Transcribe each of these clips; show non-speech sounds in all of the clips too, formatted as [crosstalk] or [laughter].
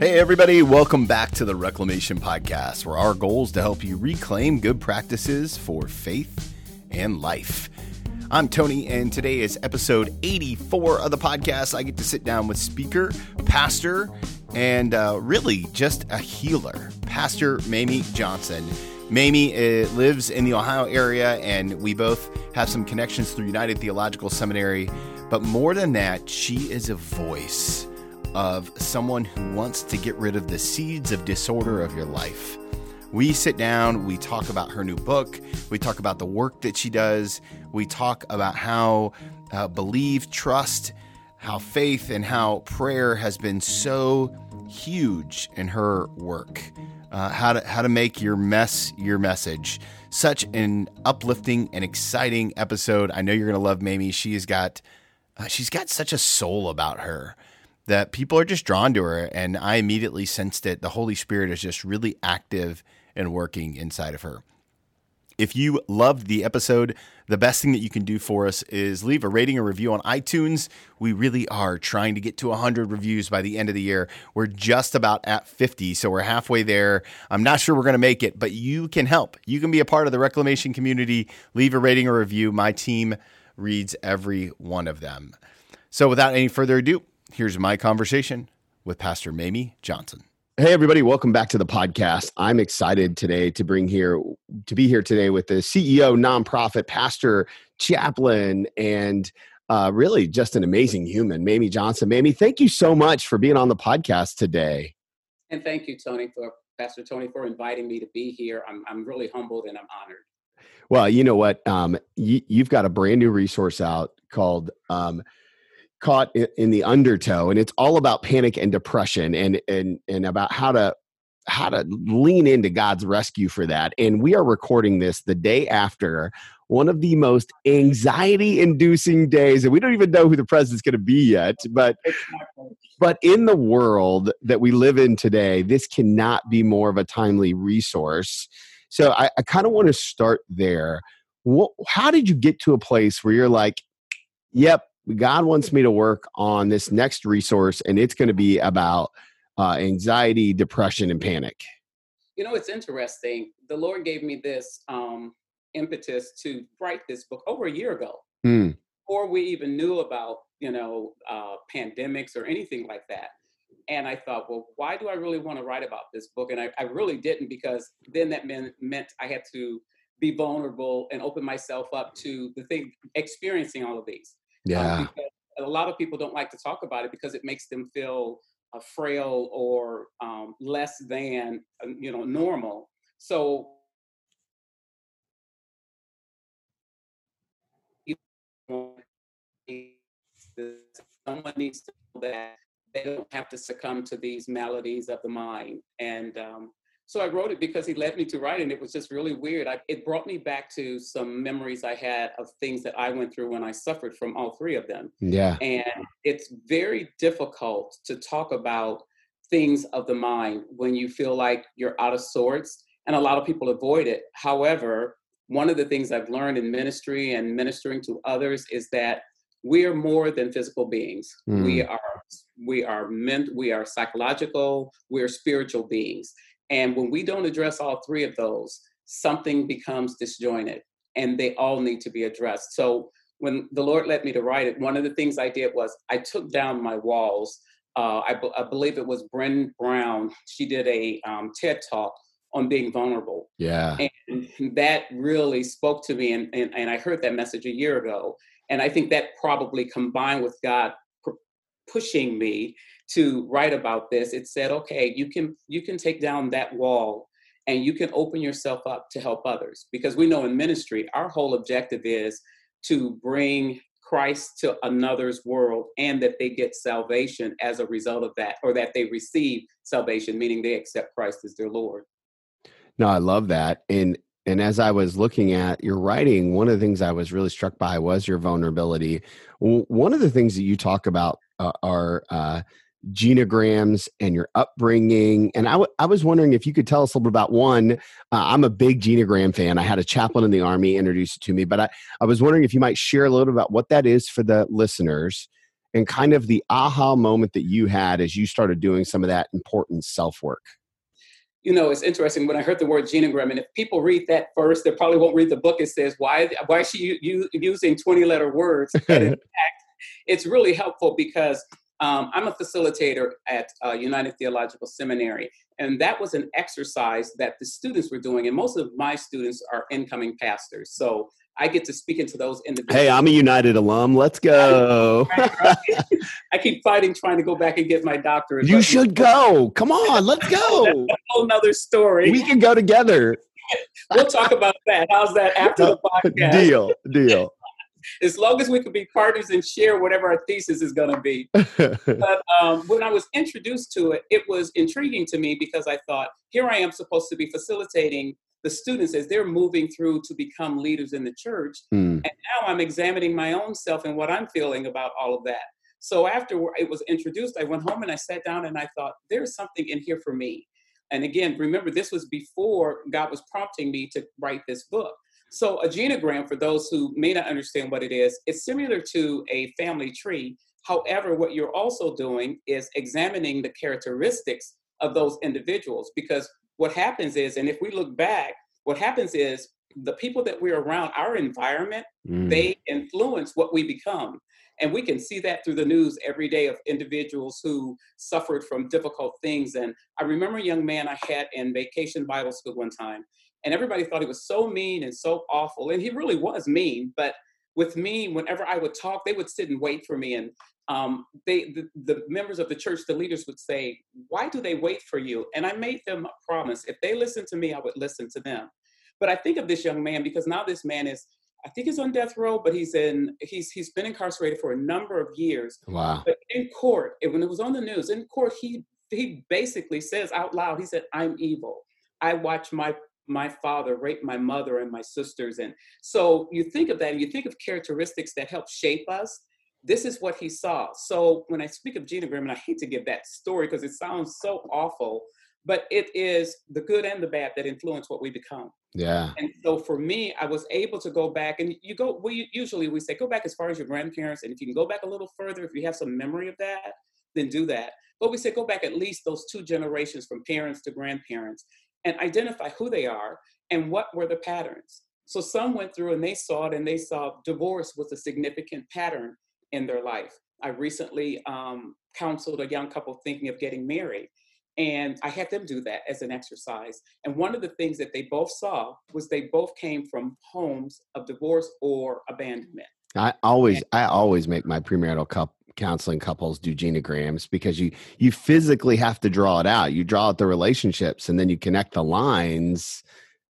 Hey, everybody, welcome back to the Reclamation Podcast, where our goal is to help you reclaim good practices for faith and life. I'm Tony, and today is episode 84 of the podcast. I get to sit down with speaker, pastor, and uh, really just a healer, Pastor Mamie Johnson. Mamie uh, lives in the Ohio area, and we both have some connections through United Theological Seminary. But more than that, she is a voice of someone who wants to get rid of the seeds of disorder of your life. We sit down, we talk about her new book, we talk about the work that she does, we talk about how uh, believe, trust, how faith, and how prayer has been so huge in her work. Uh, how to how to make your mess your message. Such an uplifting and exciting episode. I know you're gonna love Mamie. She's got uh, she's got such a soul about her that people are just drawn to her. And I immediately sensed it. The Holy Spirit is just really active and working inside of her. If you loved the episode, the best thing that you can do for us is leave a rating or review on iTunes. We really are trying to get to 100 reviews by the end of the year. We're just about at 50, so we're halfway there. I'm not sure we're going to make it, but you can help. You can be a part of the reclamation community. Leave a rating or review. My team reads every one of them. So without any further ado, here's my conversation with Pastor Mamie Johnson. Hey everybody, welcome back to the podcast. I'm excited today to bring here to be here today with the CEO, nonprofit, pastor, chaplain, and uh, really just an amazing human, Mamie Johnson. Mamie, thank you so much for being on the podcast today. And thank you, Tony, for Pastor Tony, for inviting me to be here. I'm I'm really humbled and I'm honored. Well, you know what? Um, you, you've got a brand new resource out called um, caught in the undertow and it's all about panic and depression and and and about how to how to lean into God's rescue for that. And we are recording this the day after one of the most anxiety inducing days and we don't even know who the president's going to be yet but but in the world that we live in today this cannot be more of a timely resource. So i, I kind of want to start there. What, how did you get to a place where you're like yep God wants me to work on this next resource, and it's going to be about uh, anxiety, depression, and panic. You know, it's interesting. The Lord gave me this um, impetus to write this book over a year ago, mm. before we even knew about you know uh, pandemics or anything like that. And I thought, well, why do I really want to write about this book? And I, I really didn't because then that meant, meant I had to be vulnerable and open myself up to the thing, experiencing all of these. Um, yeah. Um, a lot of people don't like to talk about it because it makes them feel uh, frail or um, less than um, you know normal. So [laughs] someone needs to know that they don't have to succumb to these maladies of the mind and um, so I wrote it because he led me to write, and it was just really weird. I, it brought me back to some memories I had of things that I went through when I suffered from all three of them. Yeah. And it's very difficult to talk about things of the mind when you feel like you're out of sorts, and a lot of people avoid it. However, one of the things I've learned in ministry and ministering to others is that we are more than physical beings. Mm. We are we are meant we are psychological, we are spiritual beings. And when we don't address all three of those, something becomes disjointed and they all need to be addressed. So when the Lord led me to write it, one of the things I did was I took down my walls. Uh, I, b- I believe it was Brené Brown. She did a um, TED talk on being vulnerable. Yeah. And that really spoke to me. And, and, and I heard that message a year ago. And I think that probably combined with God pushing me to write about this it said okay you can you can take down that wall and you can open yourself up to help others. Because we know in ministry our whole objective is to bring Christ to another's world and that they get salvation as a result of that or that they receive salvation meaning they accept Christ as their lord. No i love that and and as i was looking at your writing one of the things i was really struck by was your vulnerability. One of the things that you talk about uh, are uh, genograms and your upbringing. And I, w- I was wondering if you could tell us a little bit about one. Uh, I'm a big genogram fan. I had a chaplain in the Army introduce it to me, but I, I was wondering if you might share a little about what that is for the listeners. and kind of the aha moment that you had as you started doing some of that important self work? You know, it's interesting when I heard the word genogram, and if people read that first, they probably won't read the book. It says, "Why? Why is she u- using twenty-letter words?" [laughs] And in fact, it's really helpful because um, I'm a facilitator at uh, United Theological Seminary, and that was an exercise that the students were doing. And most of my students are incoming pastors, so I get to speak into those individuals. Hey, I'm a United alum. Let's go. [laughs] I keep fighting trying to go back and get my doctorate. You should go. Come on, let's go. [laughs] That's a whole nother story. We can go together. [laughs] we'll talk about that. How's that after the podcast? Deal, deal as long as we can be partners and share whatever our thesis is going to be. [laughs] but um, when I was introduced to it, it was intriguing to me because I thought, here I am supposed to be facilitating the students as they're moving through to become leaders in the church. Mm. And now I'm examining my own self and what I'm feeling about all of that. So after it was introduced, I went home and I sat down and I thought, there's something in here for me. And again, remember, this was before God was prompting me to write this book. So a genogram, for those who may not understand what it is, it's similar to a family tree. However, what you're also doing is examining the characteristics of those individuals because what happens is, and if we look back, what happens is the people that we're around, our environment, mm. they influence what we become. And we can see that through the news every day of individuals who suffered from difficult things. And I remember a young man I had in vacation Bible school one time, and everybody thought he was so mean and so awful and he really was mean but with me whenever i would talk they would sit and wait for me and um, they the, the, members of the church the leaders would say why do they wait for you? And i made them a promise. If they listened to me i would listen to them. But i think of this young man because now this man is i think he's on death row but he's in he's he's been incarcerated for a number of years. Wow. But in court when it was on the news in court he he basically says out loud he said i'm evil. I watch my my father raped my mother and my sisters. And so you think of that and you think of characteristics that help shape us. This is what he saw. So when I speak of genogram, and I hate to give that story because it sounds so awful, but it is the good and the bad that influence what we become. Yeah. And so for me, I was able to go back and you go, we usually we say go back as far as your grandparents. And if you can go back a little further, if you have some memory of that, then do that. But we say go back at least those two generations from parents to grandparents and identify who they are and what were the patterns. So some went through and they saw it and they saw divorce was a significant pattern in their life. I recently um, counseled a young couple thinking of getting married. And I had them do that as an exercise. And one of the things that they both saw was they both came from homes of divorce or abandonment. I always, I always make my premarital cup counseling couples do genograms because you you physically have to draw it out. You draw out the relationships and then you connect the lines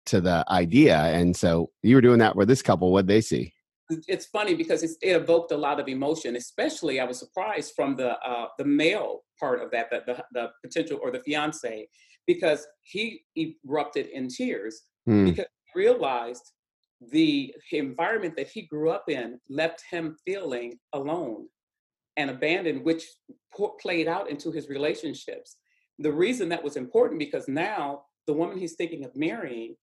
to the idea. And so you were doing that with this couple. What they see? It's funny because it evoked a lot of emotion especially i was surprised from the uh, the male part of that the, the, the potential or the fiance because he erupted in tears mm. because he realized the environment that he grew up in left him feeling alone and abandoned, which played out into his relationships. The reason that was important because now the woman he's thinking of marrying,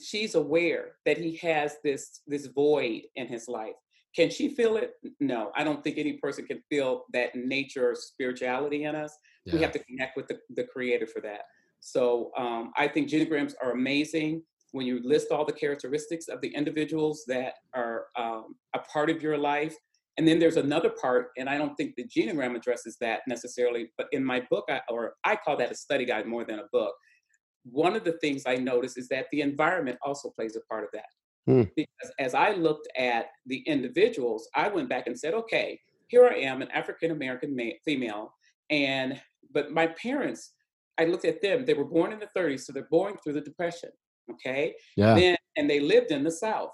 she's aware that he has this this void in his life. Can she feel it? No, I don't think any person can feel that nature or spirituality in us. Yeah. We have to connect with the, the creator for that. So um, I think genograms are amazing when you list all the characteristics of the individuals that are um, a part of your life and then there's another part, and I don't think the genogram addresses that necessarily, but in my book, I, or I call that a study guide more than a book. One of the things I noticed is that the environment also plays a part of that. Hmm. Because as I looked at the individuals, I went back and said, okay, here I am, an African American ma- female, and but my parents, I looked at them. They were born in the 30s, so they're born through the Depression. Okay. Yeah. Then and they lived in the South.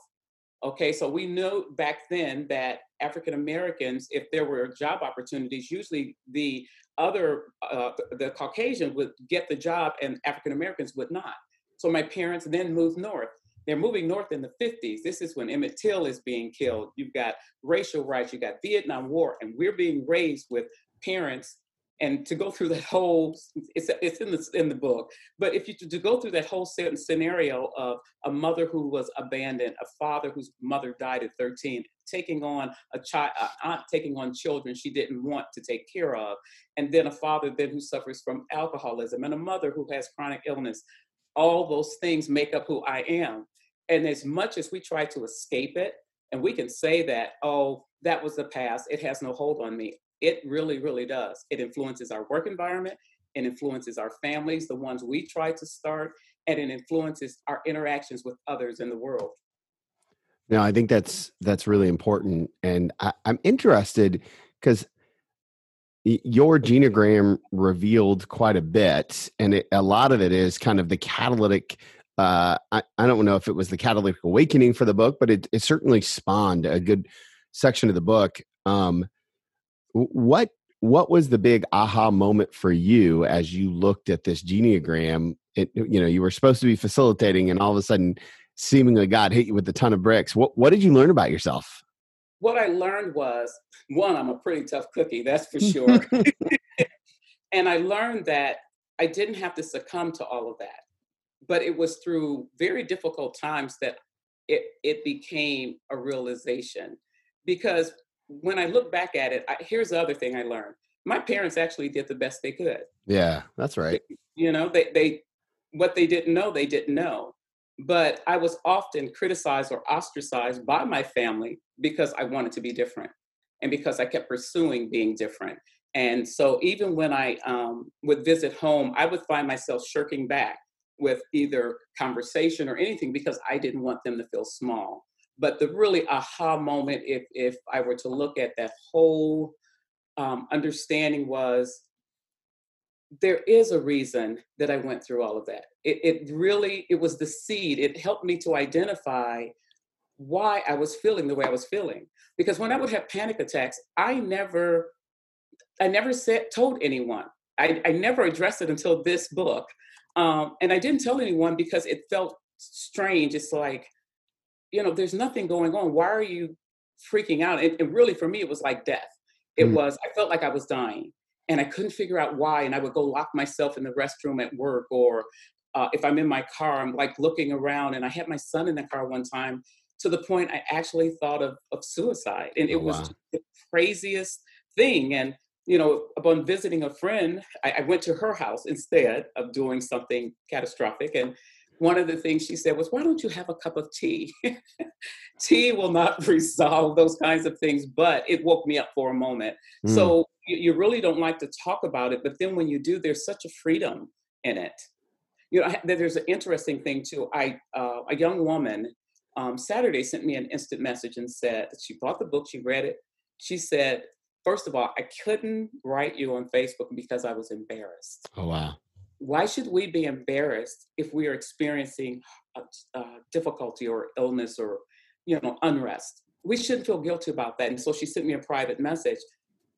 Okay, so we know back then that African Americans, if there were job opportunities, usually the other, uh, the Caucasian would get the job and African Americans would not. So my parents then moved north. They're moving north in the 50s. This is when Emmett Till is being killed. You've got racial rights, you've got Vietnam War, and we're being raised with parents and to go through that whole it's it's in the in the book but if you to go through that whole scenario of a mother who was abandoned a father whose mother died at 13 taking on a child aunt taking on children she didn't want to take care of and then a father then who suffers from alcoholism and a mother who has chronic illness all those things make up who i am. And as much as we try to escape it and we can say that oh that was the past it has no hold on me it really, really does. It influences our work environment, it influences our families, the ones we try to start, and it influences our interactions with others in the world. Now, I think that's that's really important, and I, I'm interested because your genogram revealed quite a bit, and it, a lot of it is kind of the catalytic. Uh, I, I don't know if it was the catalytic awakening for the book, but it, it certainly spawned a good section of the book. Um, what what was the big aha moment for you as you looked at this genogram? It, you know, you were supposed to be facilitating, and all of a sudden, seemingly God hit you with a ton of bricks. What what did you learn about yourself? What I learned was one, I'm a pretty tough cookie, that's for sure. [laughs] [laughs] and I learned that I didn't have to succumb to all of that. But it was through very difficult times that it, it became a realization. Because when I look back at it, I, here's the other thing I learned. My parents actually did the best they could. Yeah, that's right. You know, they they what they didn't know, they didn't know. But I was often criticized or ostracized by my family because I wanted to be different and because I kept pursuing being different. And so even when I um, would visit home, I would find myself shirking back with either conversation or anything because I didn't want them to feel small. But the really aha moment, if if I were to look at that whole um, understanding, was there is a reason that I went through all of that. It, it really it was the seed. It helped me to identify why I was feeling the way I was feeling. Because when I would have panic attacks, I never I never said told anyone. I, I never addressed it until this book. Um, and I didn't tell anyone because it felt strange. It's like, you know, there's nothing going on. Why are you freaking out? And, and really, for me, it was like death. It mm. was, I felt like I was dying and I couldn't figure out why. And I would go lock myself in the restroom at work or uh, if I'm in my car, I'm like looking around. And I had my son in the car one time to the point I actually thought of, of suicide. And it oh, was the craziest thing. And, you know, upon visiting a friend, I, I went to her house instead of doing something catastrophic. And one of the things she said was, Why don't you have a cup of tea? [laughs] tea will not [laughs] resolve those kinds of things, but it woke me up for a moment. Mm. So you, you, really don't like to talk about it, but then when you do, there's such a freedom in it. You know, there's an interesting thing too. I uh, a young woman um, Saturday sent me an instant message and said that she bought the book, she read it. She said, first of all, I couldn't write you on Facebook because I was embarrassed. Oh wow why should we be embarrassed if we are experiencing a, a difficulty or illness or you know unrest? We shouldn't feel guilty about that. And so she sent me a private message.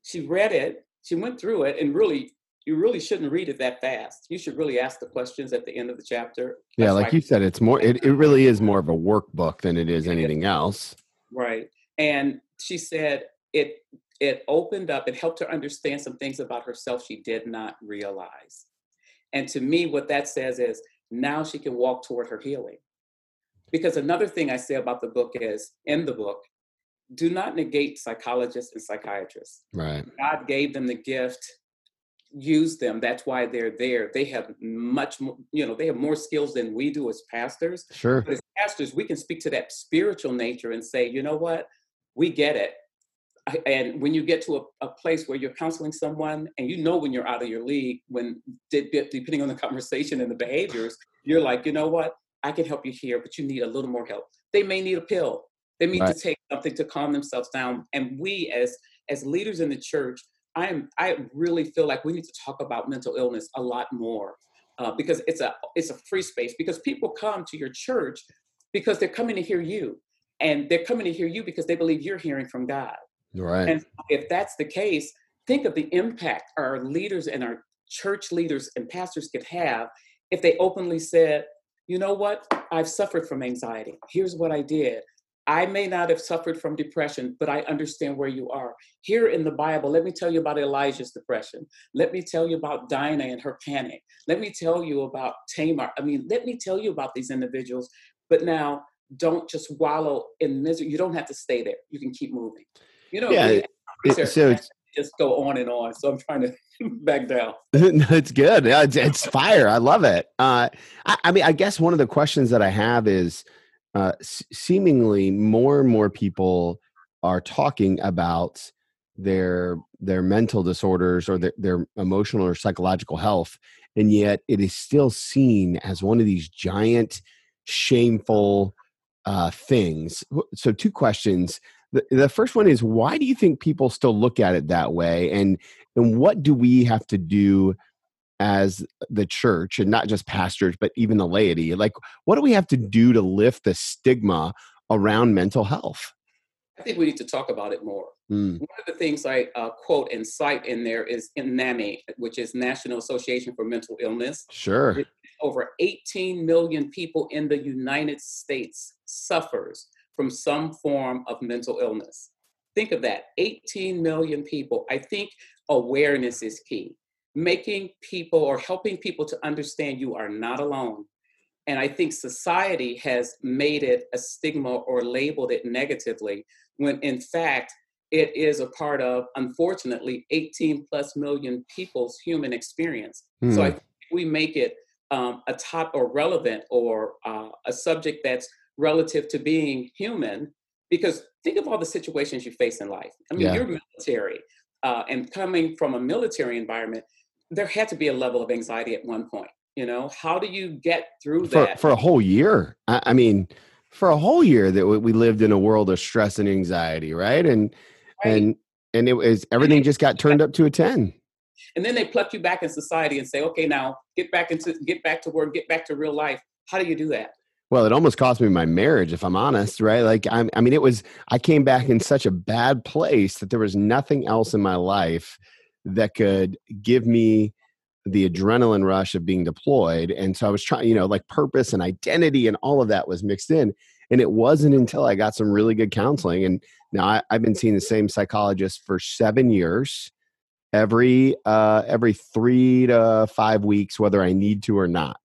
She read it she went through it and really you really shouldn't read it that fast. You should really ask the questions at the end of the chapter. Yeah That's like you said it's more it, it really is more of a workbook than it is. anything else. Right. And she said it it opened up it helped her understand some things about herself she did not realize and to me, what that says is now she can walk toward her healing. Because another thing I say about the book is in the book, do not negate psychologists and psychiatrists. Right. God gave them the gift, use them. That's why they're there. They have much more, you know, they have more skills than we do as pastors. Sure. But as pastors, we can speak to that spiritual nature and say, you know what? We get it and when you get to a, a, place where you're counseling someone and you know when you're out of your league when depending on the conversation and the behaviors you're like you know what? I can help you here but you need a little more help. They may need a pill. They need right. to take something to calm themselves down. And we as as leaders in the church i am i really feel like we need to talk about mental illness a lot more uh, because it's a it's a free space because people come to your church because they're coming to hear you. And they're coming to hear you because they believe you're hearing from god Right. And if that's the case, think of the impact our leaders and our church leaders and pastors could have if they openly said, you know what, I've suffered from anxiety. Here's what I did. I may not have suffered from depression, but I understand where you are. Here in the Bible, let me tell you about Elijah's depression. Let me tell you about Dinah and her panic. Let me tell you about Tamar. I mean, let me tell you about these individuals. But now, don't just wallow in misery. You don't have to stay there. You can keep moving. You know, yeah. It, so just go on and on. So I'm trying to [laughs] back down. [laughs] no, it's good. It's, it's fire. I love it. Uh, I, I mean, I guess one of the questions that I have is uh, seemingly more and more people are talking about their their mental disorders or their, their emotional or psychological health and yet it is still seen as one of these giant shameful uh, things so two questions the, the first one is why do you think people still look at it that way? And and what do we have to do as the church and not just pastors but even the laity? Like what do we have to do to lift the stigma around mental health? I think we need to talk about it more. Mm. one of the things i uh, quote and cite in there is in NAMI, which is national association for mental illness. Sure. Over 18 million people in the united states suffers from some form of mental illness think of that 18 million people i think awareness is key making people or helping people to understand you are not alone. And I think society has made it a stigma or labeled it negatively when in fact it is a part of, unfortunately, 18 plus million people's human experience. So I hmm. think we make it um, a top or relevant or uh, a subject that's relative to being human because think of all the situations you face in life. I mean, yeah. you're military uh, and coming from a military environment, there had to be a level of anxiety at one point. You know, how do you get through for, that for a whole year? I, I, mean, for a whole year that we lived in a world of stress and anxiety, right? And right. and and it was everything just got [laughs] turned up to a ten. And then they pluck you back in society and say, okay, now get back into get back to work, get back to real life. How do you do that? Well, it almost cost me my marriage, if I'm honest, right? Like, I'm, I mean, it was, I came back in such a bad place that there was nothing else in my life that could give me the adrenaline rush of being deployed. And so I was trying, you know, like purpose and identity and all of that was mixed in. And it wasn't until I got some really good counseling. And now I, have been seeing the same psychologist for seven years, every uh, every three to five weeks, whether I need to or not.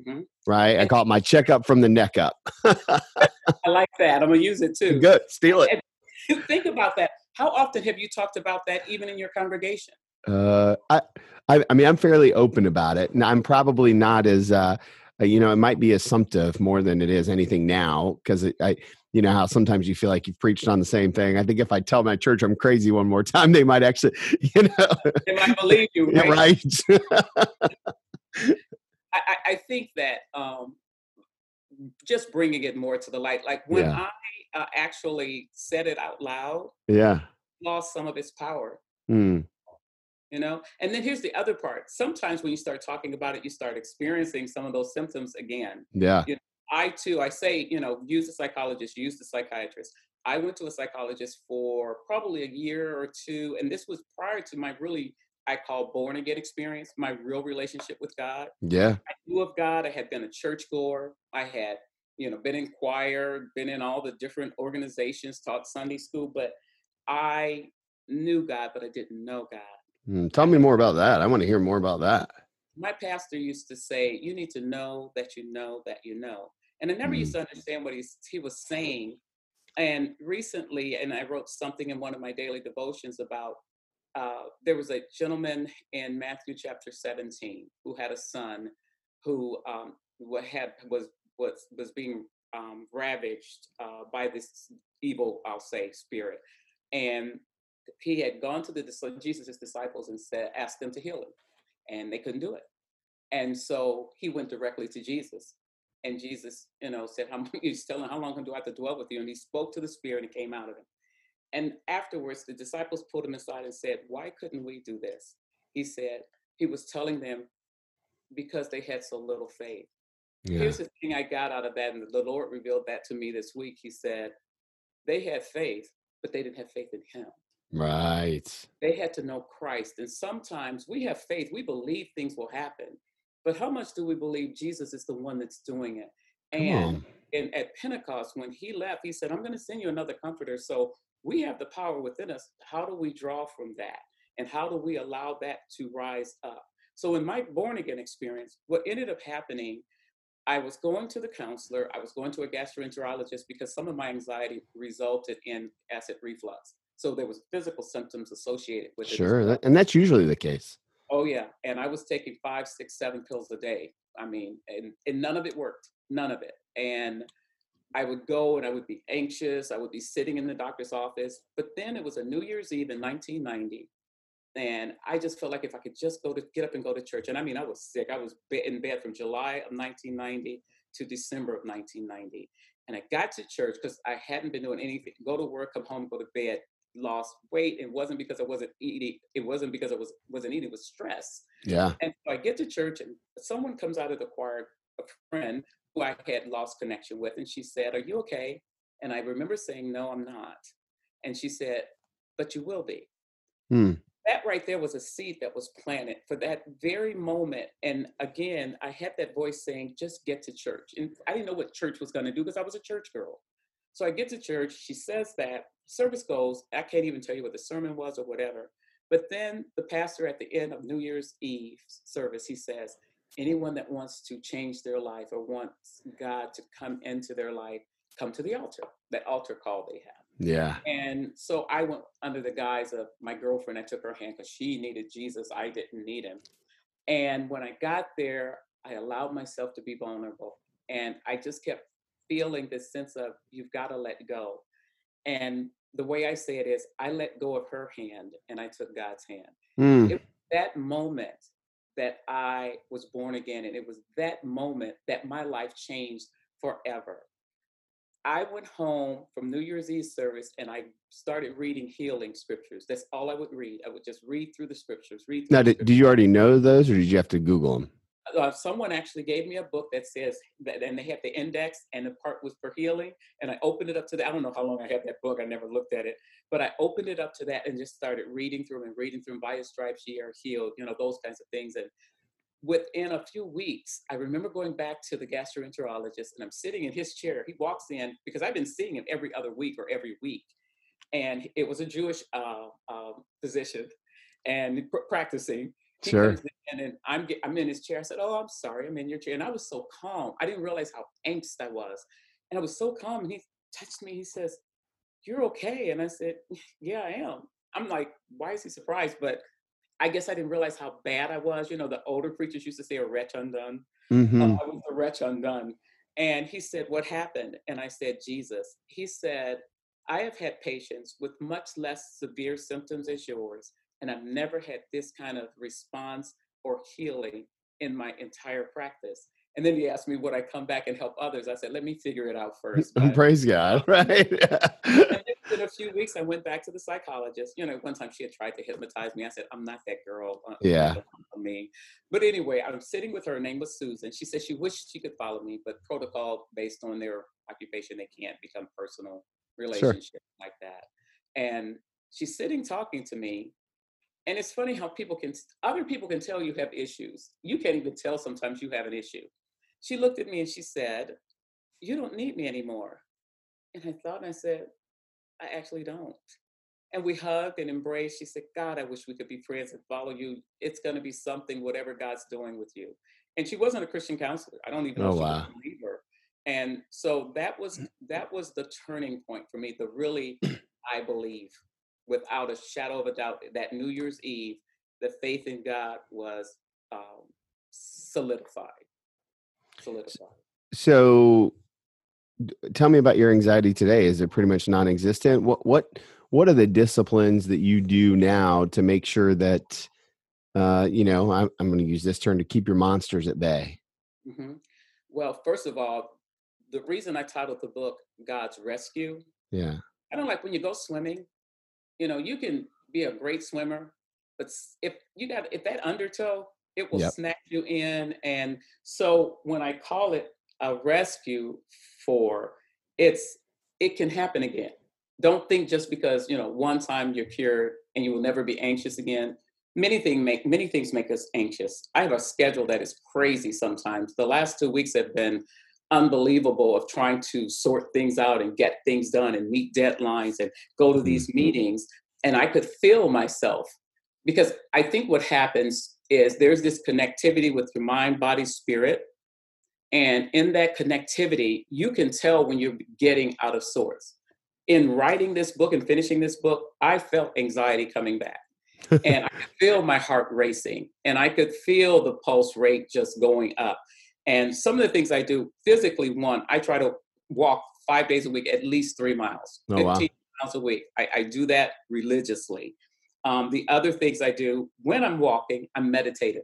Mm-hmm. Right? I call it my checkup from the neck up. [laughs] I like that. I'm gonna use it too. Good. Steal it. And [laughs] think about that. How often have you talked about that even in your congregation? Uh, I, I, I mean, I'm fairly open about it, and I'm probably not as, uh, uh you know, it might be assumptive more than it is anything now because I, you know, how sometimes you feel like you've preached on the same thing. I think if I tell my church I'm crazy one more [laughs] time, they might actually, you know, they might believe you, right? right. I, I think that um, just bringing it more to the light, like when yeah. I uh, actually said it out loud, yeah, lost some of its power. Mm you know? And then here's the other part sometimes when you start talking about it you start experiencing some of those symptoms again. Yeah. You know, i too i say you know use a psychologist use the psychiatrist. I went to a psychologist for probably a year or two and this was prior to my really i call born again experience my real relationship with god yeah i knew of god i had been a church goer i had you know been in choir been in all the different organizations taught sunday school but i knew god but i didn't know god Mm, tell me more about that. I want to hear more about that. My pastor used to say, "You need to know that you know that you know," and I never mm. used to understand what he was saying. And recently, and I wrote something in one of my daily devotions about uh, there was a gentleman in Matthew chapter 17 who had a son who um, had was was was being um, ravaged uh, by this evil, I'll say, spirit, and he had gone to the Jesus' disciples and said, asked them to heal him, and they couldn't do it. And so he went directly to Jesus, and Jesus, you know, said, "How [laughs] he's telling how long do I have to dwell with you?" And he spoke to the spirit and it came out of him. And afterwards, the disciples pulled him aside and said, "Why couldn't we do this?" He said he was telling them because they had so little faith. Yeah. Here's the thing I got out of that, and the Lord revealed that to me this week. He said they had faith, but they didn't have faith in Him. Right. They had to know Christ. And sometimes we have faith, we believe things will happen. But how much do we believe Jesus is the one that's doing it? And and at Pentecost, when he left, he said, I'm going to send you another comforter. So we have the power within us. How do we draw from that? And how do we allow that to rise up? So in my born again experience, what ended up happening, I was going to the counselor, I was going to a gastroenterologist because some of my anxiety resulted in acid reflux. So there was physical symptoms associated with it. Sure, and that's usually the case. Oh yeah, and I was taking five, six, seven pills a day. I mean, and, and none of it worked, none of it. And I would go and I would be anxious. I would be sitting in the doctor's office. But then it was a New Year's Eve in 1990, and I just felt like if I could just go to get up and go to church. And I mean, I was sick. I was in bed from July of 1990 to December of 1990. And I got to church because I hadn't been doing anything. Go to work, come home, go to bed. Lost weight. It wasn't because I wasn't eating. It wasn't because I was wasn't eating. It was stress. Yeah. And so I get to church, and someone comes out of the choir, a friend who I had lost connection with, and she said, "Are you okay?" And I remember saying, "No, I'm not." And she said, "But you will be." Hmm that right there was a seed that was planted for that very moment. And again, I had that voice saying, just get to church. And I didn't know what church was going to do because I was a church girl. So I get to church, she says that, service goes, I can't even tell you what the sermon was or whatever. But then the pastor at the end of New Year's Eve service, he says, anyone that wants to change their life or wants God to come into their life, come to the altar, that altar call they have. Yeah. And so I went under the guise of my girlfriend. I took her hand because she needed Jesus. I didn't need him. And when I got there, I allowed myself to be vulnerable. And I just kept feeling this sense of you've got to let go. And the way I say it is, I let go of her hand and I took God's hand. Mm. It that moment that I was born again. And it was that moment that my life changed forever. I went home from New Year's Eve service and I started reading healing scriptures. That's all I would read. I would just read through the scriptures. Read. now, did, do you already know those, or did you have to Google them? Uh, someone actually gave me a book that says that, and they have the index, and the part was for healing. And I opened it up to that. I don't know how long I had that book. I never looked at it, but I opened it up to that and just started reading through and reading through. By His stripes ye are healed. You know those kinds of things. And within a few weeks, I remember going back to the gastroenterologist and I'm sitting in his chair. He walks in because I've been seeing him every other week or every week. And it was a Jewish uh, uh, physician and pr- practicing. Sure. And I'm, I'm in his chair. I said, Oh, I'm sorry. I'm in your chair. And I was so calm. I didn't realize how angst I was. And I was so calm. And he touched me. He says, You're okay. And I said, Yeah, I am. I'm like, Why is he surprised? But I guess I didn't realize how bad I was. You know, the older preachers used to say a wretch undone. Mm-hmm. Uh, I was a wretch undone. And he said, What happened? And I said, Jesus. He said, I have had patients with much less severe symptoms as yours, and I've never had this kind of response or healing in my entire practice. And then he asked me, would I come back and help others? I said, let me figure it out [laughs] first. But, Praise God, [laughs] right? [laughs] in a few weeks, I went back to the psychologist. You know, one time she had tried to hypnotize me. I said, I'm not that girl. Uh, yeah. Me. But anyway, I'm sitting with her. Her name was Susan. She said she wished she could follow me, but protocol based on their occupation, they can't become personal relationships sure. like that. And she's sitting talking to me and it's funny how people can other people can tell you have issues you can't even tell sometimes you have an issue she looked at me and she said, You don't need me anymore. And I thought, and I said, I actually don't. And we hugged and embraced. She said, God, I wish we could be friends and follow you. It's going to be something, whatever God's doing with you. And she wasn't a Christian counselor. I don't even know oh, if wow. was a believer. And so that was mm. that was the turning point for me. The really, [clears throat] I believe, without a shadow of a doubt, that New Year's Eve, the faith in God was um, solidified solidified. So, tell me about your anxiety today. Is it pretty much non-existent? What what what are the disciplines that you do now to make sure that uh, you know I'm, I'm going to use this term to keep your monsters at bay? Mm-hmm. Well, first of all, the reason I titled the book "God's Rescue." Yeah. I don't like when you go swimming. You know, you can be a great swimmer, but if you got if that undertow it will yep. snap you in. And so when I call it a rescue for, it's it can happen again. Don't think just because you know one time you're cured and you will never be anxious again. Many things make many things make us anxious. I have a schedule that is crazy sometimes. The last two weeks have been unbelievable of trying to sort things out and get things done and meet deadlines and go to these mm-hmm. meetings. And I could feel myself because I think what happens is there's this connectivity with your mind, body, spirit. And in that connectivity, you can tell when you're getting out of sorts. In writing this book and finishing this book, I felt anxiety coming back. and I could feel my heart racing and I could feel the pulse rate just going up. And some of the things I do physically, one, I try to walk five days a week, at least three miles, oh, 15 wow. miles a week. I, I, do that religiously. Um, the other things I do when I'm walking, I'm meditative.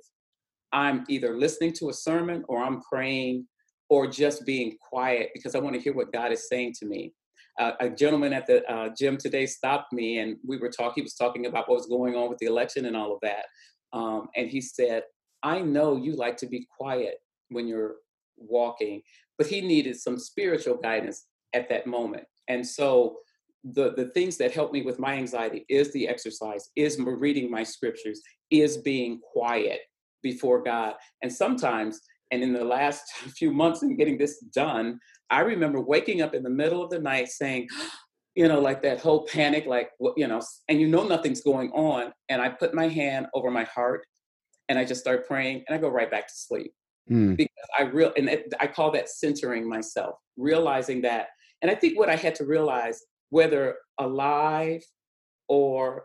I'm either listening to a sermon or I'm praying or just being quiet because I want to hear what God is saying to me. Uh, a gentleman at the uh, gym today stopped me and we were talking, he was talking about what was going on with the election and all of that. Um, and he said, I know you like to be quiet when you're walking, but he needed some spiritual guidance at that moment. And so the, the things that help me with my anxiety is the exercise, is reading my scriptures, is being quiet before God. And sometimes, and in the last [laughs] few months in getting this done, I remember waking up in the middle of the night saying, [gasps] you know, like that whole panic, like, you know, and you know nothing's going on. And I put my hand over my heart and I just start praying and I go right back to sleep. Mm. Because I real and I call that centering myself, realizing that. And I think what I had to realize, whether alive or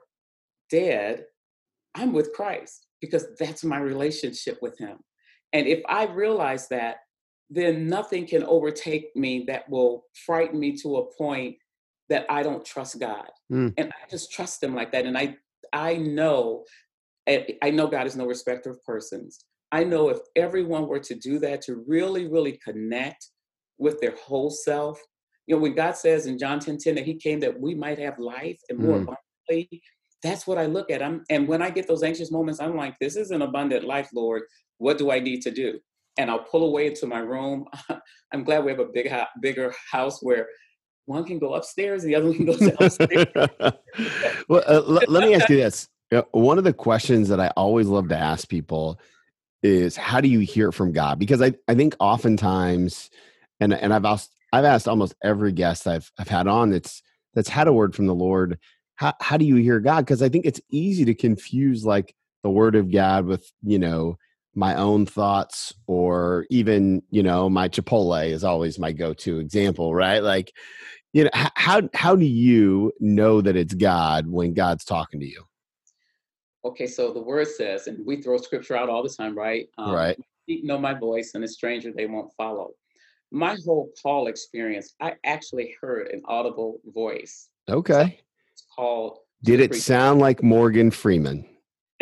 dead, I'm with Christ because that's my relationship with Him. And if I realize that, then nothing can overtake me that will frighten me to a point that I don't trust God. Mm. And I just trust Him like that. And I I know I know God is no respecter of persons. I know if everyone were to do that, to really, really connect with their whole self, you know, when God says in John 10 10 that He came that we might have life and more mm. abundantly, that's what I look at. I'm, and when I get those anxious moments, I'm like, this is an abundant life, Lord. What do I need to do? And I'll pull away into my room. [laughs] I'm glad we have a big, bigger house where one can go upstairs and the other one can go downstairs. [laughs] well, uh, l- let me ask you this. One of the questions that I always love to ask people is how do you hear from God? Because I, I think oftentimes, and and I've asked I've asked almost every guest I've I've had on that's that's had a word from the Lord. How how do you hear God? Because I think it's easy to confuse like the word of God with you know my own thoughts or even you know my Chipotle is always my go to example, right? Like you know how how do you know that it's God when God's talking to you? Okay, so the word says, and we throw scripture out all the time, right? Um, right. Know my voice, and a stranger they won't follow. My whole call experience, I actually heard an audible voice. Okay. It's called. Did it sound like Morgan Freeman? [laughs] [laughs]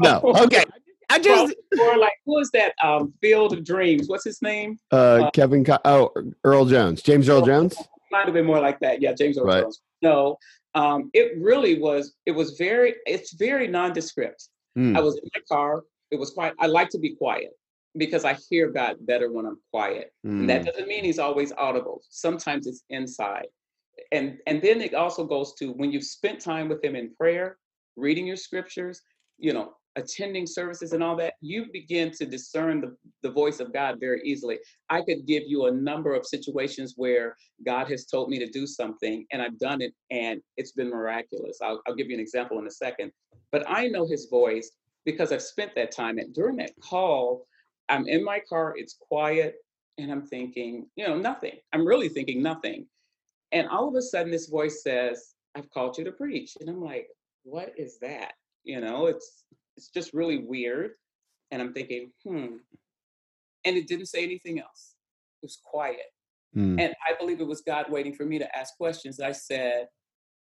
no. Okay. I just or like who is that? Um, Field of Dreams. What's his name? Uh, uh Kevin. Co- oh, Earl Jones. James Earl Jones. Might have been more like that. Yeah, James Earl right. Jones. No, um, it really was it was very it's very nondescript mm. i was in my car it was quiet i like to be quiet because i hear god better when i'm quiet mm. and that hmm. doesn't mean he's always audible sometimes it's inside and and then it also goes to when you've spent time with him in prayer reading your scriptures you know attending services and all that, you begin to discern the, the voice of God very easily. I could give you a number of situations where God has told me to do something and I've done it and it's been miraculous. I'll, I'll give you an example in a second. But I know his voice because I've spent that time. And during that call, I'm in my car, it's quiet, and I'm thinking, you know, nothing. I'm really thinking nothing. And all of a sudden, this voice says, I've called you to preach. And I'm like, what is that? You know, it's it's just really weird. And I'm thinking, hmm. And it didn't say anything else. It was quiet. Mm. And I believe it was God waiting for me to ask questions. I said,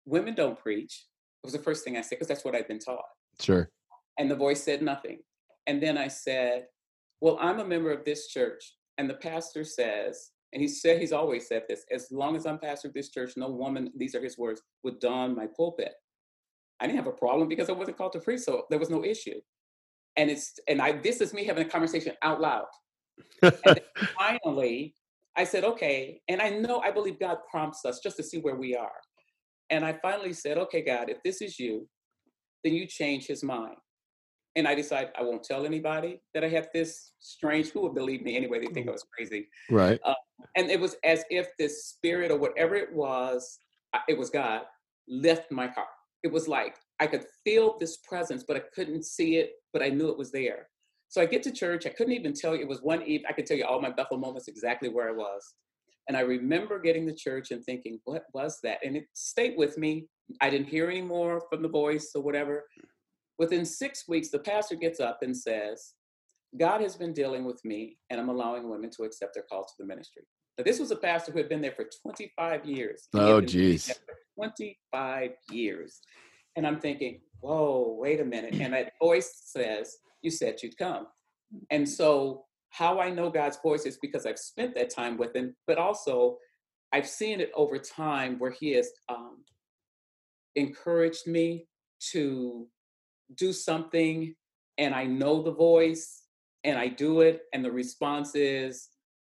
Women don't preach. It was the first thing I said, because that's what I've been taught. Sure. And the voice said nothing. And then I said, Well, I'm a member of this church. And the pastor says, and he said he's always said this, as long as I'm pastor of this church, no woman, these are his words, would don my pulpit. I didn't have a problem because I wasn't called to preach, so there was no issue. And it's and I this is me having a conversation out loud. and [laughs] finally, I said, okay, and I know I believe God prompts us just to see where we are. And I finally said, okay, God, if this is you, then you change his mind. and I decided I won't tell anybody that I had this strange. Who would believe me anyway? They think I was crazy. Right. Uh, and it was as if this spirit or whatever it was, it was God, left my car. It was like I could feel this presence, but I couldn't see it, but I knew it was there. So I get to church. I couldn't even tell you. It was one evening. I could tell you all my Bethel moments exactly where I was. And I remember getting to church and thinking, what was that? And it stayed with me. I didn't hear any more from the voice or whatever. Within six weeks, the pastor gets up and says, God has been dealing with me, and I'm allowing women to accept their call to the ministry. Now, this was a pastor who had been there for 25 years. Oh, geez. 25 years. And I'm thinking, whoa, wait a minute. And that voice says, You said you'd come. And so, how I know God's voice is because I've spent that time with Him, but also I've seen it over time where He has um, encouraged me to do something and I know the voice and I do it and the response is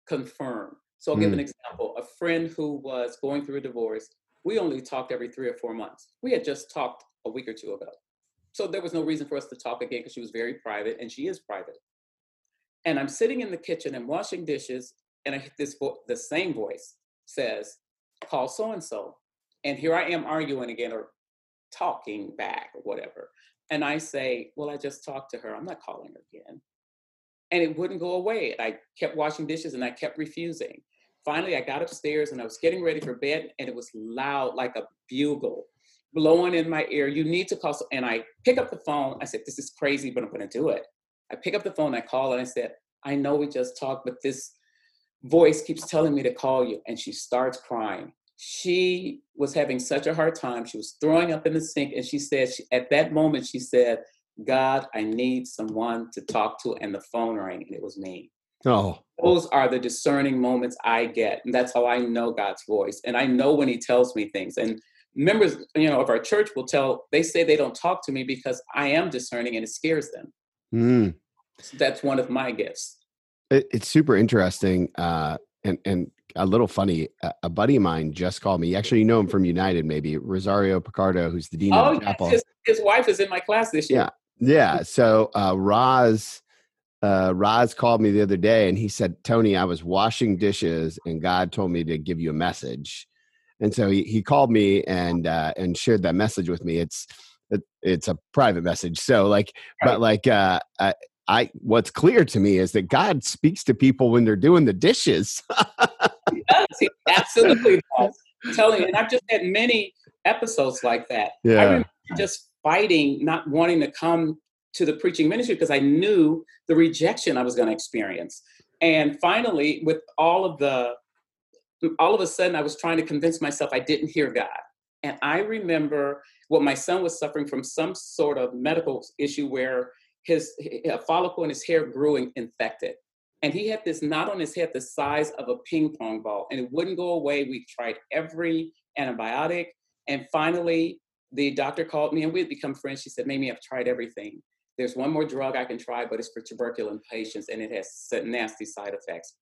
confirm. So I'll mm. give an mm. example. A friend who was going through a divorce, we only talked every three or four months. We had just talked a week or two ago. So there was no reason for us to talk again because she was very private and she is private. And I'm sitting in the kitchen and washing dishes and I this vo- the same voice says, call so and so. And here I am arguing again or talking back or whatever. And I say, Well, I just talked to her. I'm not calling her again. And it wouldn't go away. I kept washing dishes and I kept refusing. Finally, I got upstairs and I was getting ready for bed, and it was loud like a bugle blowing in my ear. You need to call. And I pick up the phone. I said, This is crazy, but I'm going to do it. I pick up the phone, I call, and I said, I know we just talked, but this voice keeps telling me to call you. And she starts crying she was having such a hard time. She was throwing up in the sink. And she said, she, at that moment, she said, God, I need someone to talk to. And the phone rang, and it was me. Oh. Those are the discerning moments I get. And that's how I know God's voice. And I know when He tells me things. And members, you know, of our church will tell, they say they don't talk to me because I am discerning and it scares them. Mm. So that's one of my gifts. It, it's super interesting. Uh, and, and a little funny. A, buddy of mine just called me. Actually, you know him from United, maybe Rosario Picardo, who's the dean oh, of the chapel. His, his, wife is in my class this year. Yeah, yeah. So uh, Roz, uh, Roz called me the other day, and he said, "Tony, I was washing dishes, and God told me to give you a message." And so he, he called me and uh, and shared that message with me. It's it, it's a private message, so like, right. but like, uh, I, I what's clear to me is that God speaks to people when they're doing the dishes. He absolutely [laughs] does. I'm telling you, and I've just had many episodes like that. Yeah. I remember just fighting, not wanting to come to the preaching ministry because I knew the rejection I was going to experience. And finally, with all of the, all of a sudden, I was trying to convince myself I didn't hear God. And I remember what my son was suffering from some sort of medical issue where his a follicle in his hair grew infected. And he had this knot on his head the size of a ping pong ball, and it wouldn't go away. We tried every antibiotic. And finally, the doctor called me and we had become friends. She said, Mamie, I've tried everything. There's one more drug I can try, but it's for tuberculous patients and it has nasty side effects.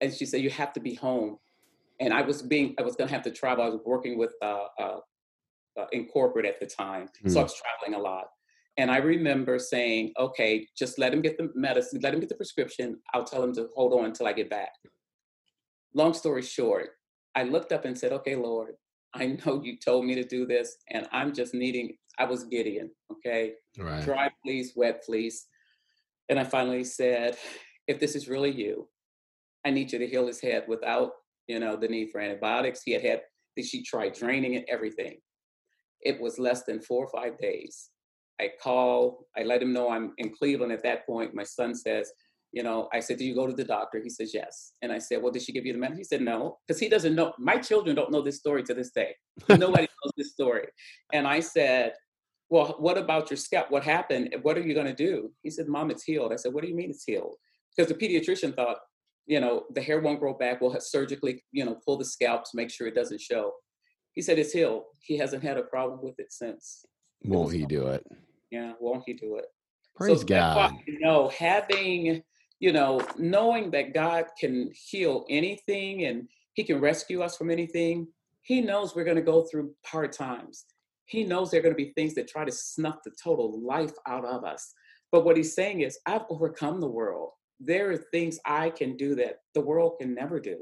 And she said, You have to be home. And I was being, I was going to have to travel. I was working with, uh, uh, uh, in corporate at the time. Mm. So I hmm. was traveling a lot. And I remember saying, okay, just let him get the medicine, let him get the prescription. I'll tell him to hold on until I get back. Long story short, I looked up and said, okay, Lord, I know you told me to do this, and I'm just needing, I was Gideon, okay? Right. Dry, please, wet, please. And I finally said, if this is really you, I need you to heal his head without, you know, the need for antibiotics. He had had, she tried draining it, everything. It was less than four or five days I call, I let him know I'm in Cleveland at that point. My son says, you know, I said, Do you go to the doctor? He says, Yes. And I said, Well, did she give you the medicine? He said, No, because he doesn't know. My children don't know this story to this day. Nobody [laughs] knows this story. And I said, Well, what about your scalp? What happened? What are you going to do? He said, Mom, it's healed. I said, What do you mean it's healed? Because the pediatrician thought, you know, the hair won't grow back. We'll surgically, you know, pull the scalp to make sure it doesn't show. He said, It's healed. He hasn't had a problem with it since. Won't he do it? Yeah, won't he do it? Praise so God. you know, having, you know, knowing that God can heal anything and he can rescue us from anything, he knows we're going to go through hard times. He knows there are going to be things that try to snuff the total life out of us. But what he's saying is, I've overcome the world. There are things I can do that the world can never do.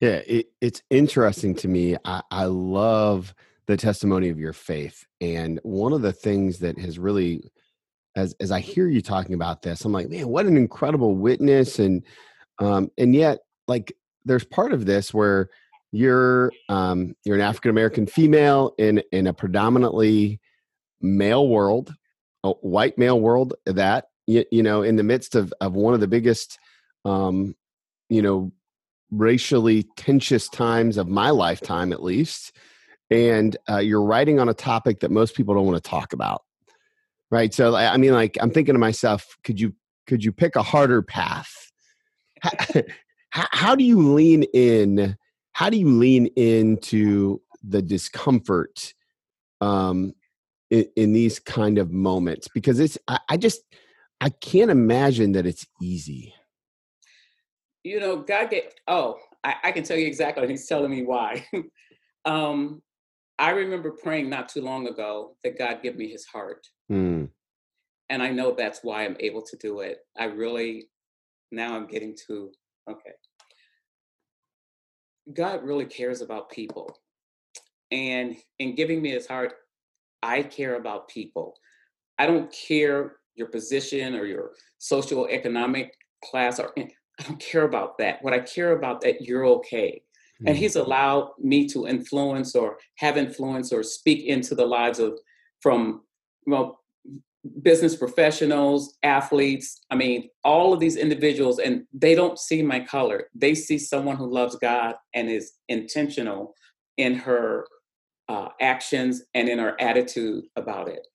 Yeah, it, it's interesting to me. I, I love the testimony of your faith. And one of the things that has really, as as I hear you talking about this, I'm like, man, what an incredible witness. And um, and yet, like, there's part of this where you're um, you're an African American female in in a predominantly male world, a white male world. That you, you know, in the midst of of one of the biggest, um, you know, racially tenuous times of my lifetime, at least. And uh, you're writing on a topic that most people don't want to talk about, right? So, I mean, like, I'm thinking to myself, could you could you pick a harder path? how, [laughs] how do you lean in? How do you lean into the discomfort um, in, in these kind of moments? Because it's, I, I just, I can't imagine that it's easy you know, God get oh, I, I can tell you exactly. He's telling me why. [laughs] um, I remember praying not too long ago that God give me his heart. Mm. And I know that's why I'm able to do it. I really now I'm getting to okay. God really cares about people. And in giving me his heart, I care about people. I don't care your position or your social economic class or I don't care about that. What I care about that you're okay. Mm-hmm. And he's allowed me to influence or have influence or speak into the lives of from well business professionals, athletes, I mean, all of these individuals, and they don't see my color. They see someone who loves God and is intentional in her uh, actions and in her attitude about it.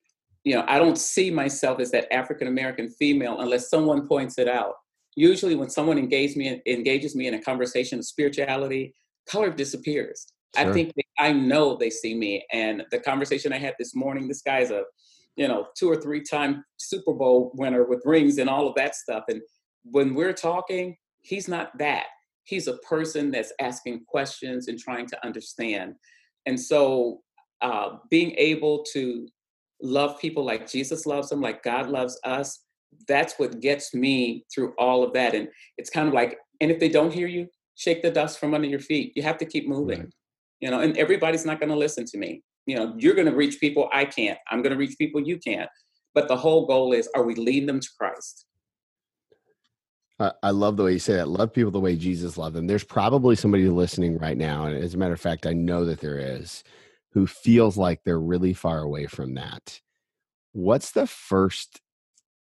You know, I don't see myself as that African American female unless someone points it out usually when someone engages me engages me in a conversation of spirituality, color disappears. Sure. I think they, I know they see me. And the conversation I had this morning, this guy's a, you know, two or three time Super Bowl winner with rings and all of that stuff. And when we're talking, he's not that. He's a person that's asking questions and trying to understand. And so uh, being able to love people like Jesus loves them, like God loves us, that's what gets me through all of that. And it's kind of like, and if they don't hear you, shake the dust from under your feet. You have to keep moving, right. you know, and everybody's not going to listen to me. You know, you're going to reach people I can't. I'm going to reach people you can't. But the whole goal is, are we leading them to Christ? I love the way you say that. Love people the way Jesus loved them. There's probably somebody listening right now, and as a matter of fact, I know that there is, who feels like they're really far away from that. What's the first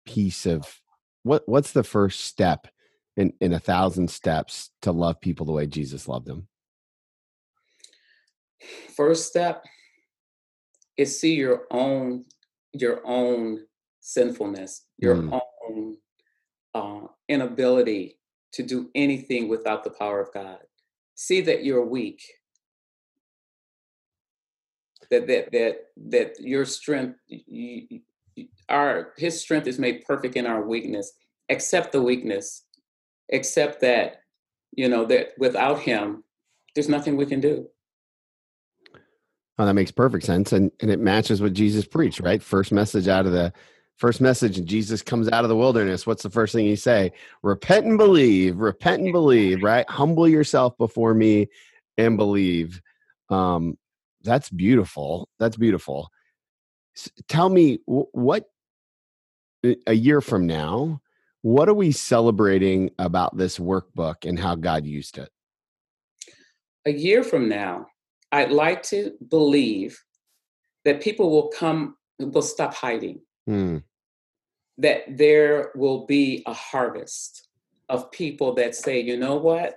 piece of what what's the first step in in a thousand steps to love people the way Jesus loved them? First step is see your own your own sinfulness, your mm. own uh, inability to do anything without the power of God. See that you're weak. That that that that your strength you, our his strength is made perfect in our weakness accept the weakness accept that you know that without him there's nothing we can do oh that makes perfect sense and and it matches what jesus preached right? First message out of the first message and jesus comes out of the wilderness. What's the first thing you say? Repent and believe repent and believe right? Humble yourself before me and believe. Um that's beautiful that's beautiful. Tell me what a year from now what are we celebrating about this workbook and how god used it? A year from now i'd like to believe that people will come will stop hiding hmm. that there will be a harvest of people that say you know what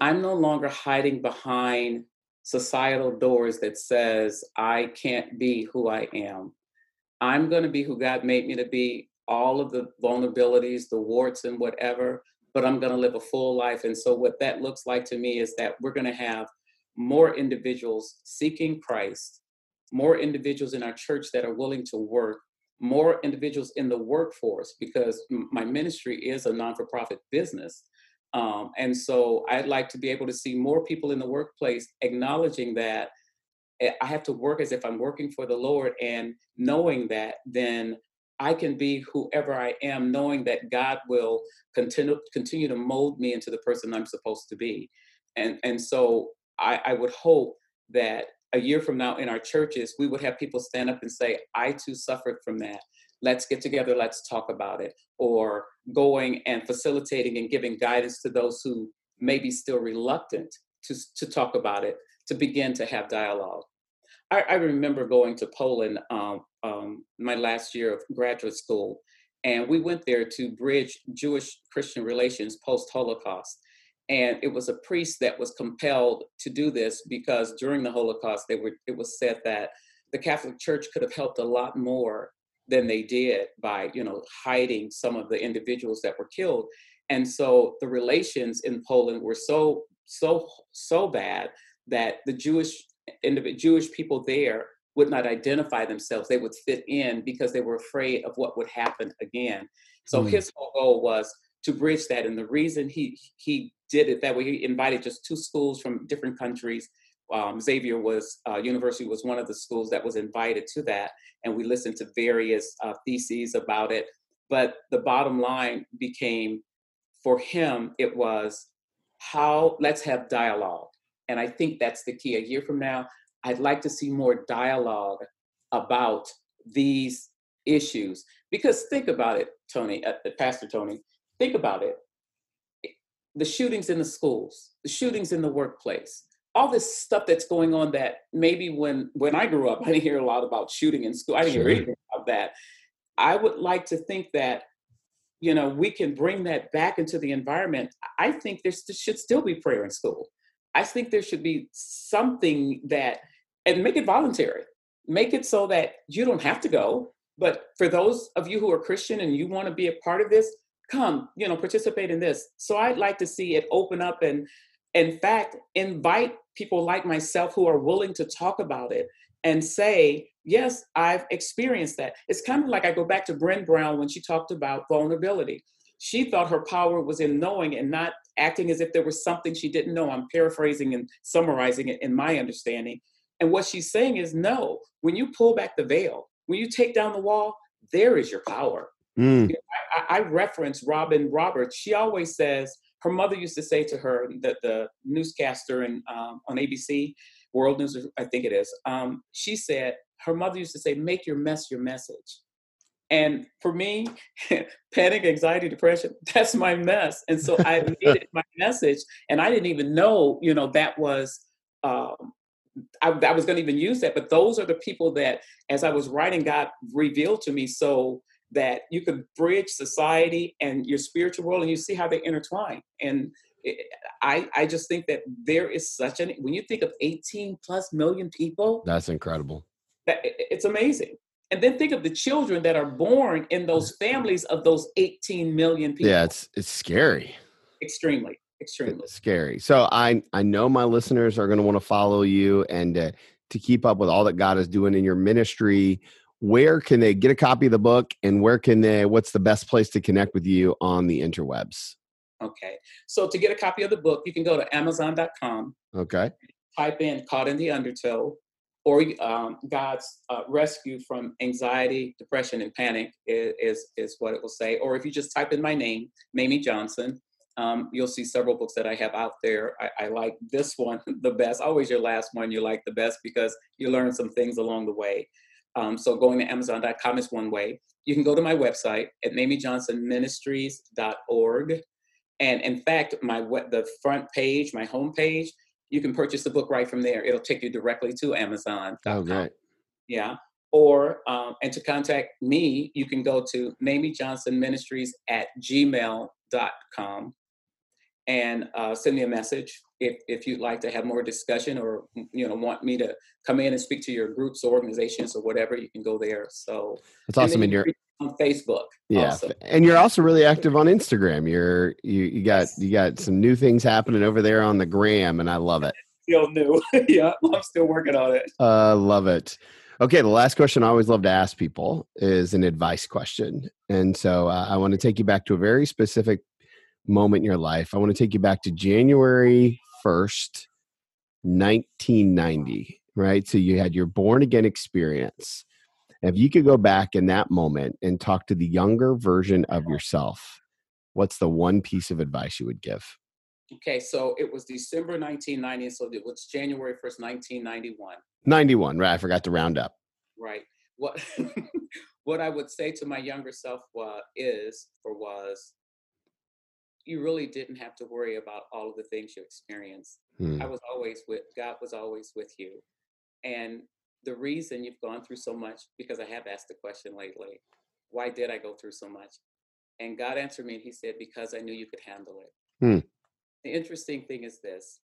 i'm no longer hiding behind societal doors that says I can't be who I am. I'm going to be who God made me to be, all of the vulnerabilities, the warts and whatever, but I'm going to live a full life. And so what that looks like to me is that we're going to have more individuals seeking Christ, more individuals in our church that are willing to work, more individuals in the workforce because my ministry is a non-for-profit business um, and so I'd like to be able to see more people in the workplace acknowledging that eh, I have to work as if I'm working for the Lord and knowing that then I can be whoever I am, knowing that God will continue continue to mold me into the person I'm supposed to be. And and so I, I would hope that a year from now in our churches, we would have people stand up and say, I too suffered from that. Let's get together, let's talk about it. Or going and facilitating and giving guidance to those who may be still reluctant to, to talk about it, to begin to have dialogue. I, I remember going to Poland um, um, my last year of graduate school, and we went there to bridge Jewish Christian relations post Holocaust. And it was a priest that was compelled to do this because during the Holocaust, they were, it was said that the Catholic Church could have helped a lot more than they did by, you know, hiding some of the individuals that were killed. And so the relations in Poland were so, so, so bad that the Jewish individual Jewish people there would not identify themselves. They would fit in because they were afraid of what would happen again. So mm. his whole goal was to bridge that. And the reason he he did it that way, he invited just two schools from different countries. Um, Xavier was uh, University was one of the schools that was invited to that, and we listened to various uh, theses about it. But the bottom line became, for him, it was how let's have dialogue, and I think that's the key. A year from now, I'd like to see more dialogue about these issues because think about it, Tony, uh, Pastor Tony. Think about it the shootings in the schools, the shootings in the workplace, all this stuff that's going on that maybe when when I grew up, [laughs] I didn't hear a lot about shooting in school. I didn't sure. hear anything about that. I would like to think that you know we can bring that back into the environment. I think there should still be prayer in school. I think there should be something that and make it voluntary. Make it so that you don't have to go. But for those of you who are Christian and you want to be a part of this, come, you know, participate in this. So I'd like to see it open up and, in fact, invite people like myself who are willing to talk about it and say, yes, I've experienced that. It's kind of like I go back to Brené Brown when she talked about vulnerability. She thought her power was in knowing and not acting as if there was something she didn't know. I'm paraphrasing and summarizing it in my understanding. And what she's saying is no, when you pull back the veil, when you take down the wall, there is your power. Mm. I, I, reference Robin Roberts. She always says her mother used to say to her that the newscaster in, um, on ABC, World News, I think it is. Um, she said her mother used to say, "Make your mess your message." And for me, [laughs] panic, anxiety, depression, [laughs] that's my mess. And so I [laughs] made it my message. And I didn't even know, you know, that was, um, I, I was going to even use that. But those are the people that, as I was writing, God revealed to me. So that you could bridge society and your spiritual world and you see how they intertwine. And I, I just think that there is such an when you think of 18 plus million people that's incredible. that it's amazing. And then think of the children that are born in those families of those 18 million people. Yeah it's it's scary. Extremely extremely. It's scary. So i i know my listeners are going to want to follow you and uh, to keep up with all that god is doing in your ministry where can they get a copy of the book and where can they what's the best place to connect with you on the interwebs okay so to get a copy of the book you can go to amazon.com okay type in caught in the undertow or um, god's uh, rescue from anxiety depression and panic is, is, is what it will say or if you just type in my name mamie johnson um, you'll see several books that I have out there. I, I, like this one [laughs] the best. Always your last one you like the best because you learn some things along the way. Um, so going to Amazon.com is one way. You can go to my website at mamiejohnsonministries.org. And in fact, my the front page, my home page, you can purchase the book right from there. It'll take you directly to Amazon. Oh, great. Yeah. Or, um, and to contact me, you can go to Mamie Johnson Ministries at gmail.com and uh, send me a message if, if you'd like to have more discussion or you know want me to come in and speak to your groups or organizations or whatever you can go there. So that's awesome and you're on facebook yeah also. and you're also really active on instagram. You're you, you got you got some new things happening over there on the gram and i love it. [laughs] Still new. [laughs] Yeah i'm still working on it. Uh love it. Okay, the last question I always love to ask people is an advice question. And so uh, I want to take you back to a very specific moment in your life. I want to take you back to January 1st, 1990, right? So you had your born again experience. If you could go back in that moment and talk to the younger version of yourself, what's the one piece of advice you would give? Okay, so it was December 1990, so it was January 1st, 1991. 91, right? I forgot to round up. Right. What [laughs] what I would say to my younger self was is or was you really didn't have to worry about all of the things you experienced. Hmm. I was always with God was always with you. And the reason you've gone through so much, because I have asked the question lately, why did I go through so much? And God answered me and he said, because I knew you could handle it. Hmm. The interesting thing is this.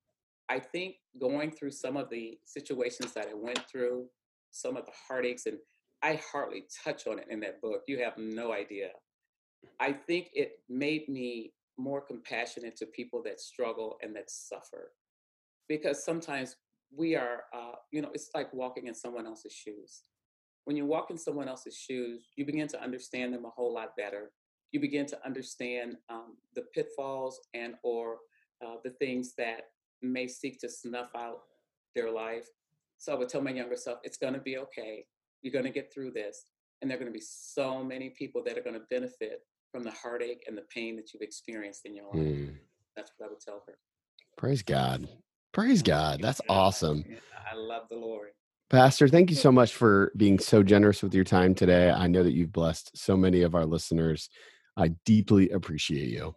I think going through some of the situations that I went through, some of the heartaches, and I hardly touch on it in that book. You have no idea. I think it made me more compassionate to people that struggle and that suffer. Because sometimes we are, uh, you know, it's like walking in someone else's shoes. When you walk in someone else's shoes, you begin to understand them a whole lot better. You begin to understand um, the pitfalls and or uh, the things that may seek to snuff out their life. So I would tell my younger self, it's going to be okay. You're going to get through this. And there are going to be so many people that are going to benefit from the heartache and the pain that you've experienced in your life. Mm. That's what I would tell her. Praise God. Praise God. That's awesome. I love the Lord. Pastor, thank you so much for being so generous with your time today. I know that you've blessed so many of our listeners. I deeply appreciate you.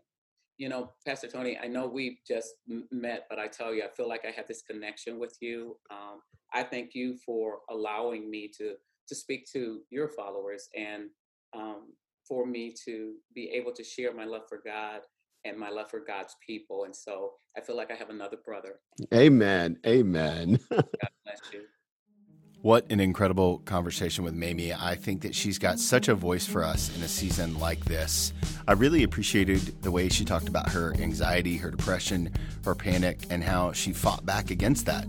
You know, Pastor Tony, I know we've just met, but I tell you, I feel like I have this connection with you. Um, I thank you for allowing me to to speak to your followers and um, for me to be able to share my love for God and my love for God's people. And so I feel like I have another brother. Amen. Amen. [laughs] God bless you. What an incredible conversation with Mamie. I think that she's got such a voice for us in a season like this. I really appreciated the way she talked about her anxiety, her depression, her panic, and how she fought back against that.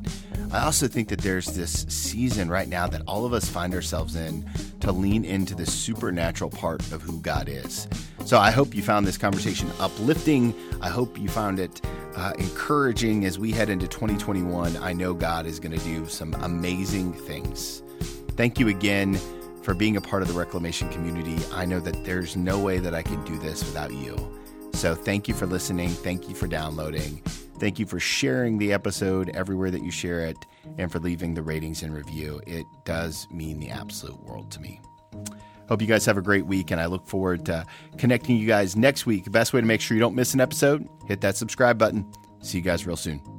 I also think that there's this season right now that all of us find ourselves in to lean into the supernatural part of who God is. So I hope you found this conversation uplifting. I hope you found it uh, encouraging as we head into 2021. I know God is going to do some amazing things. Thank you again for being a part of the reclamation community. I know that there's no way that I could do this without you. So thank you for listening. Thank you for downloading. Thank you for sharing the episode everywhere that you share it and for leaving the ratings and review. It does mean the absolute world to me. Hope you guys have a great week, and I look forward to connecting you guys next week. Best way to make sure you don't miss an episode, hit that subscribe button. See you guys real soon.